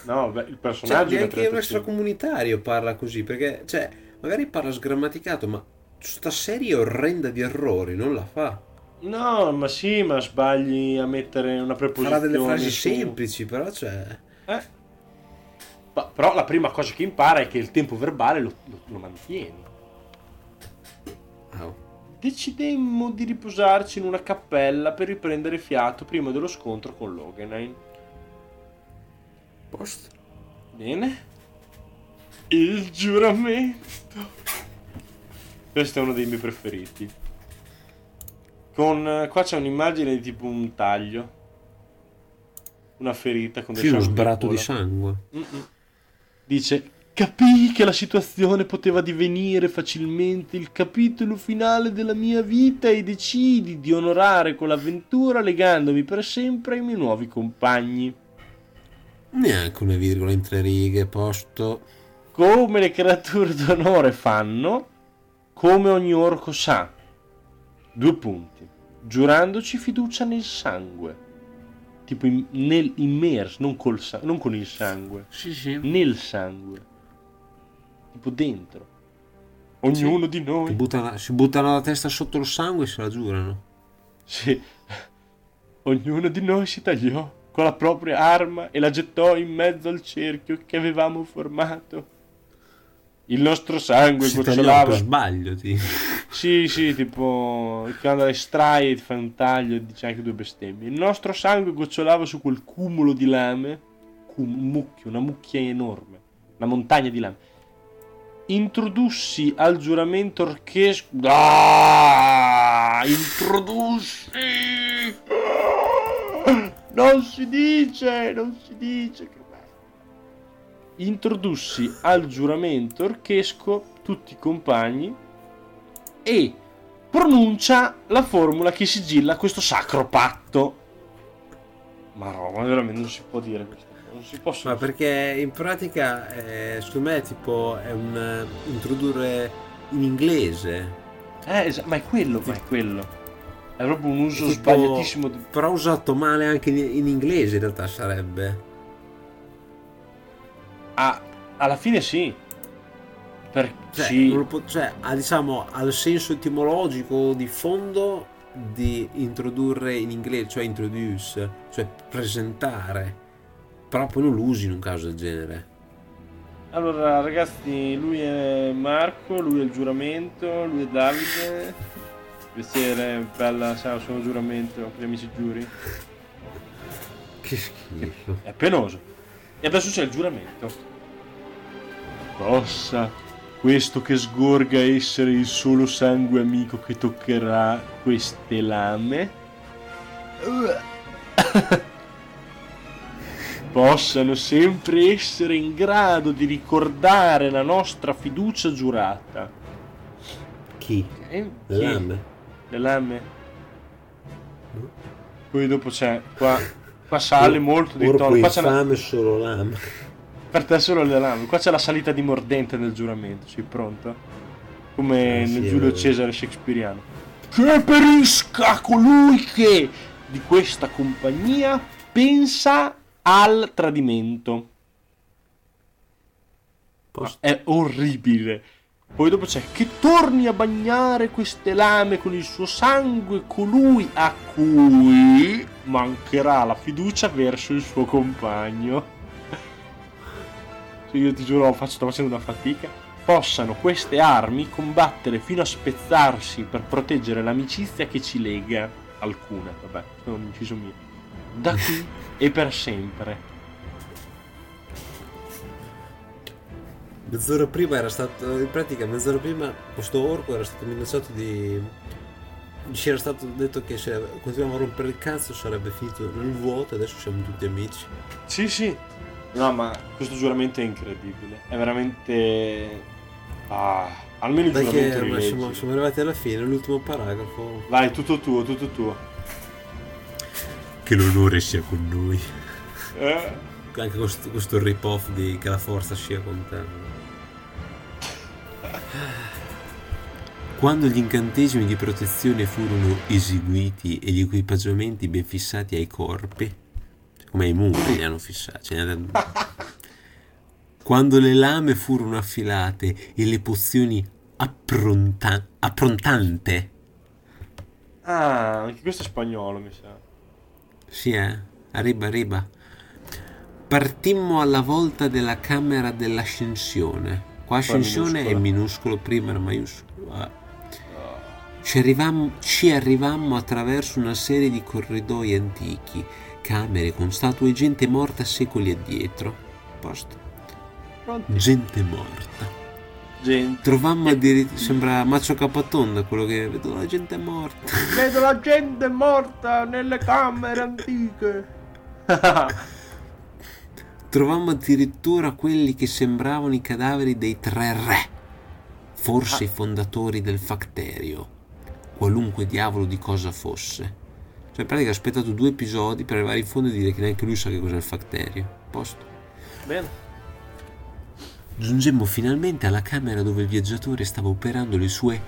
No, beh, il Cioè, personaggio è neanche un 35. extracomunitario parla così, perché, cioè, magari parla sgrammaticato, ma sta serie orrenda di errori non la fa. No, ma sì, ma sbagli a mettere una preposizione. Farà delle frasi su- semplici, però cioè... Eh. Ma- però la prima cosa che impara è che il tempo verbale lo, lo- lo mantieni. au. Decidemmo di riposarci in una cappella per riprendere fiato prima dello scontro con Loganine. Posto. Bene. Il giuramento. Questo è uno dei miei preferiti. Con eh, qua c'è un'immagine di tipo un taglio. Una ferita con del Sì, uno sbarato di gola. sangue. Mm-mm. Dice: Capii che la situazione poteva divenire facilmente il capitolo finale della mia vita e decidi di onorare quell'avventura legandomi per sempre ai miei nuovi compagni. Neanche una virgola in tre righe, posto. Come le creature d'onore fanno, come ogni orco sa. Due punti. Giurandoci fiducia nel sangue. Tipo in, nel immerso, non, col, non con il sangue. Sì, sì. Nel sangue. Tipo dentro. Ognuno Sì. di Si noi. buttano, si buttano la testa sotto il sangue e se la giurano. Sì. Ognuno di noi si tagliò con la propria arma e la gettò in mezzo al cerchio che avevamo formato. Il nostro sangue Si tagliò per gocciolava. sbaglio, ti. Sì, sì, tipo quando estrai e ti fai un taglio e dici anche due bestemmie. Il nostro sangue gocciolava su quel cumulo di lame, un mucchio, una mucchia enorme, una montagna di lame. Introdussi al giuramento orchesco. Ah, introdussi. Non si dice, non si dice. Che. Introdussi al giuramento orchesco tutti i compagni e pronuncia la formula che sigilla questo sacro patto. Ma no, ma veramente non si può dire questo. Non si può Ma perché in pratica, eh, secondo me, tipo, è un eh, introdurre in inglese. Eh, esa- ma è quello, ma è quello. È proprio un uso Tipo- sbagliatissimo. Però usato male anche in, in inglese, in realtà sarebbe. Ah, alla fine sì. Per... Cioè, sì. non lo po- cioè, ha, diciamo, ha il senso etimologico di fondo di introdurre in inglese, cioè introduce, cioè presentare. Però poi non lo usi in un caso del genere. Allora, ragazzi, lui è Marco, lui è il giuramento, lui è Davide. Piacere, bella, ciao, sono giuramento, per gli amici giuri. Che schifo. È penoso. E adesso c'è il giuramento. Possa questo che sgorga essere il solo sangue amico che toccherà queste lame? Possano sempre essere in grado di ricordare la nostra fiducia giurata. Chi? Eh, Le chi? lame? Le lame? Poi dopo c'è qua, qua sale molto di tono. Qua c'è una- infame solo lame. Per te solo le lame. Qua c'è la salita di mordente del giuramento. Sei pronto? Come Eh, sì, nel è Giulio vero. Cesare shakespeariano. Che perisca colui che di questa compagnia pensa al tradimento. Posso- È orribile. Poi dopo c'è che torni a bagnare queste lame con il suo sangue colui a cui mancherà la fiducia verso il suo compagno. Io ti giuro, faccio, sto facendo una fatica. Possano queste armi combattere fino a spezzarsi per proteggere l'amicizia che ci lega. Alcune, vabbè, sono un inciso mio. Da qui e per sempre. Mezz'ora prima era stato, in pratica mezz'ora prima questo orco era stato minacciato di... Ci era stato detto che se continuiamo a rompere il cazzo sarebbe finito nel vuoto e adesso siamo tutti amici. Sì, sì. No, ma questo giuramento è incredibile. È veramente. Ah, almeno il Dai giuramento che siamo, siamo arrivati alla fine, l'ultimo paragrafo. Vai, tutto tuo, tutto tuo. Che l'onore sia con noi. Eh? Anche questo, questo rip-off di che la forza sia con te. Quando gli incantesimi di protezione furono eseguiti e gli equipaggiamenti ben fissati ai corpi, come ai muri li hanno fissati, ha- quando le lame furono affilate e le pozioni appronta- approntante, Ah, anche questo è spagnolo, mi sa. Sì, eh. Arriba, arriba. Partimmo alla volta della camera dell'ascensione. Qua ascensione è minuscolo, prima era maiuscolo. Ah. Ci arrivammo, ci arrivammo attraverso una serie di corridoi antichi, camere con statue e gente morta secoli addietro. Posto. Pronti? Gente morta. Gente. Trovammo addirittura. Sembra Macio Capatonda quello che vedo la gente morta. Vedo la gente morta nelle camere antiche. Trovammo addirittura quelli che sembravano i cadaveri dei tre re, forse i fondatori del Facterio, qualunque diavolo di cosa fosse. Cioè, in pratica ha aspettato due episodi per arrivare in fondo e dire che neanche lui sa che cos'è il Facterio. Posto. Bene. Giungemmo finalmente alla camera dove il viaggiatore stava operando le sue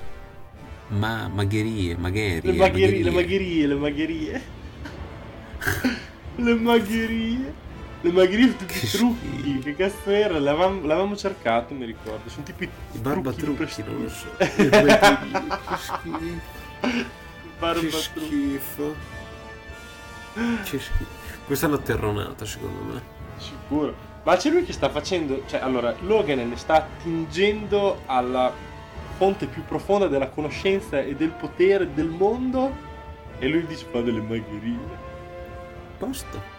ma magherie, magherie. Le magherie, le magherie, le magherie. le magherie. Le magherie tutti i trucchi. Che cazzo era? L'avevamo, l'avevamo, cercato, mi ricordo. Sono tipo i, I barbatrucchi, non lo so. che schifo. Che schifo. Che schifo. Questa è una terronata, secondo me. Sicuro. Ma c'è lui che sta facendo. Cioè, allora, Logan ne sta attingendo alla fonte più profonda della conoscenza e del potere del mondo. E lui dice fa delle magherie. Posto.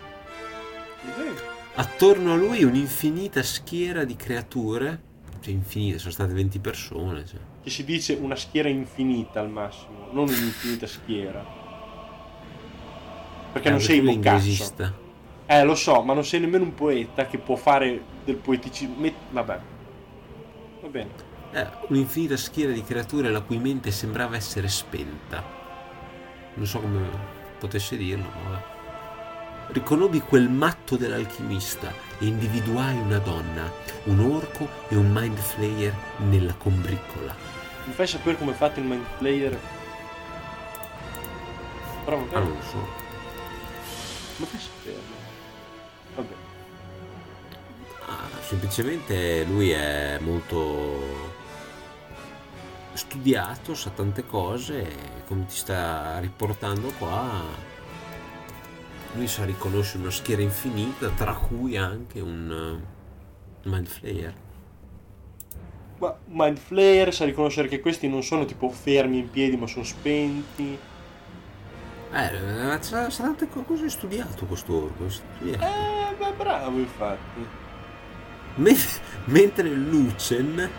Attorno a lui un'infinita schiera di creature. Cioè, infinite, sono state 20 persone. Cioè. Che si dice una schiera infinita al massimo, non un'infinita schiera. Perché eh, non sei un cazzo. Eh, lo so, ma non sei nemmeno un poeta che può fare del poeticismo. Vabbè. Va bene. Eh, un'infinita schiera di creature la cui mente sembrava essere spenta. Non so come potesse dirlo, ma vabbè. Riconobbi quel matto dell'alchimista e individuai una donna, un orco e un mind flayer nella combriccola. Mi fai sapere come è fatto il mind flayer? Prova ah, non lo so. Ma fai saperlo? Vabbè. Ah, semplicemente lui è molto studiato, sa tante cose e come ti sta riportando qua lui sa riconoscere una schiera infinita, tra cui anche un uh, Mind Flayer. Ma Mind Flayer sa riconoscere che questi non sono tipo fermi in piedi, ma sono spenti. Eh, sa, sa tante cose studiato questo orco. Studiato. Eh, ma bravo infatti. Men- mentre Lucen,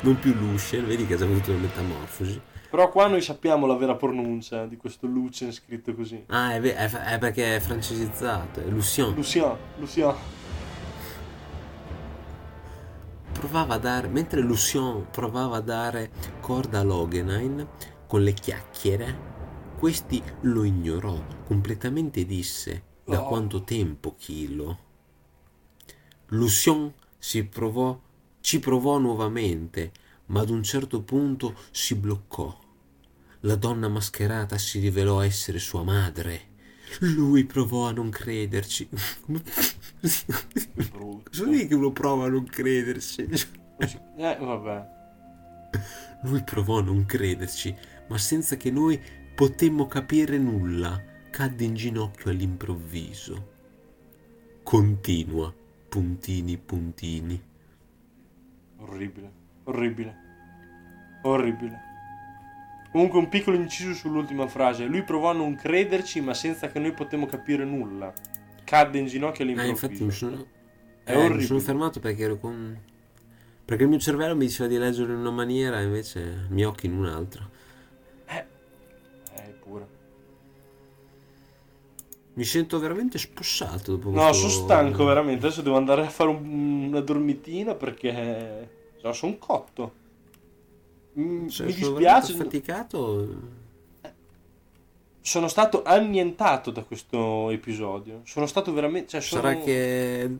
non più Lucien, vedi che ha già avuto una metamorfosi però qua noi sappiamo la vera pronuncia di questo Lucien scritto così. Ah, è, è, è perché è francesizzato, è Lucien. Lucien, Lucien. Provava a dare, mentre Lucien provava a dare corda a Logenheim con le chiacchiere, questi lo ignorò completamente e disse da oh. quanto tempo chilo. Lucien si provò, ci provò nuovamente, ma ad un certo punto si bloccò la donna mascherata si rivelò essere sua madre. Lui provò a non crederci. Sono lì che uno prova a non crederci. Eh, vabbè. Lui provò a non crederci, ma senza che noi potemmo capire nulla, cadde in ginocchio all'improvviso. Continua, puntini, puntini. Orribile, orribile, orribile. Comunque un piccolo inciso sull'ultima frase. Lui provò a non crederci, ma senza che noi potemmo capire nulla. Cadde in ginocchio all'improvviso. Eh, infatti mi sono... È eh, mi sono fermato perché ero con... Perché il mio cervello mi diceva di leggere in una maniera e invece i miei occhi in un'altra. Eh, eh pure. Mi sento veramente spossato dopo No, questo... sono stanco veramente. Adesso devo andare a fare un, una dormitina perché... No, sono cotto. Mm, cioè, mi dispiace. faticato. Sono stato annientato da questo episodio. Sono stato veramente. Cioè, sono... Sarà che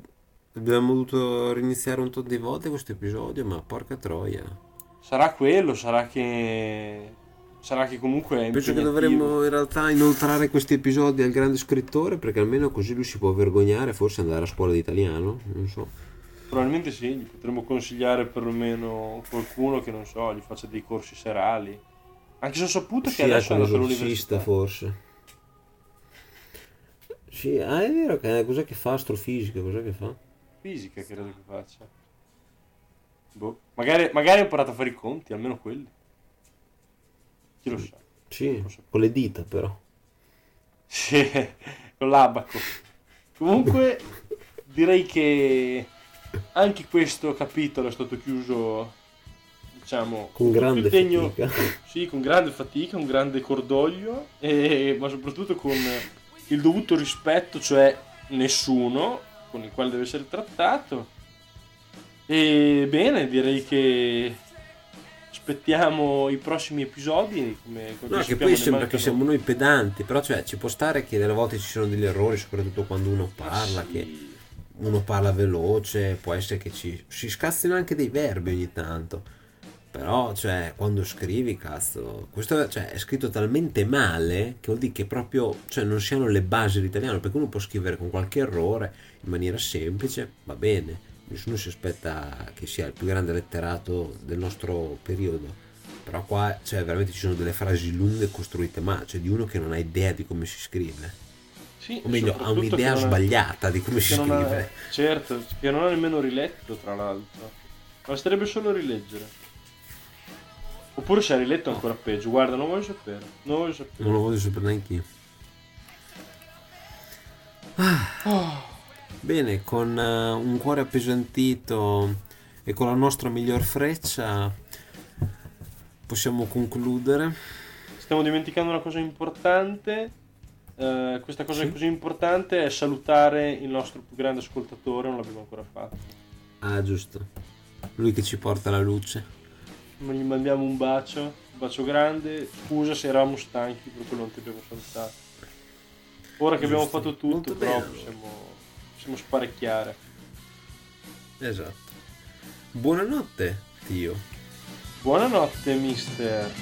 abbiamo dovuto riniziare un tot di volte questo episodio, ma porca troia. Sarà quello, sarà che. Sarà che comunque. Penso che dovremmo in realtà inoltrare questi episodi al grande scrittore, perché almeno così lui si può vergognare, forse andare a scuola di italiano. Non so. Probabilmente sì, gli potremmo consigliare perlomeno qualcuno che non so, gli faccia dei corsi serali. Anche se ho saputo che sì, adesso è andato all'università. forse. Sì, ah, è vero che cos'è che fa astrofisica, cos'è che fa? Fisica credo che faccia. Boh. Magari, magari ha imparato a fare i conti, almeno quelli. Chi lo sa? Sì, lo con le dita però. Sì, con l'abaco. Comunque direi che anche questo capitolo è stato chiuso diciamo con grande tegno, fatica sì con grande fatica un grande cordoglio e, ma soprattutto con il dovuto rispetto cioè nessuno con il quale deve essere trattato e bene direi che aspettiamo i prossimi episodi come, no che poi sembra che siamo noi pedanti però cioè ci può stare che delle volte ci sono degli errori soprattutto quando uno parla sì. che uno parla veloce, può essere che ci, si scazzino anche dei verbi ogni tanto. Però, cioè, quando scrivi, cazzo, questo cioè, è scritto talmente male che vuol dire che proprio cioè, non siano le basi dell'italiano, perché uno può scrivere con qualche errore in maniera semplice, va bene, nessuno si aspetta che sia il più grande letterato del nostro periodo, però qua cioè, veramente ci sono delle frasi lunghe costruite male, cioè di uno che non ha idea di come si scrive. Sì, o meglio, ha un'idea sbagliata ha, di come si scrive. Ha, certo, che non ha nemmeno riletto, tra l'altro. Basterebbe solo rileggere. Oppure se hai riletto ancora peggio. Guarda, non voglio sapere. Non voglio sapere. Non lo voglio sapere neanche io. Ah. Oh. Bene, con uh, un cuore appesantito e con la nostra miglior freccia possiamo concludere. Stiamo dimenticando una cosa importante. Uh, questa cosa sì. così importante è salutare il nostro più grande ascoltatore, non l'abbiamo ancora fatto. Ah, giusto. Lui che ci porta la luce gli mandiamo un bacio, un bacio grande. Scusa se eravamo stanchi per quello non ti abbiamo salutato. Ora che abbiamo fatto tutto, però possiamo, possiamo sparecchiare. Esatto. Buonanotte, Tio. Buonanotte, mister.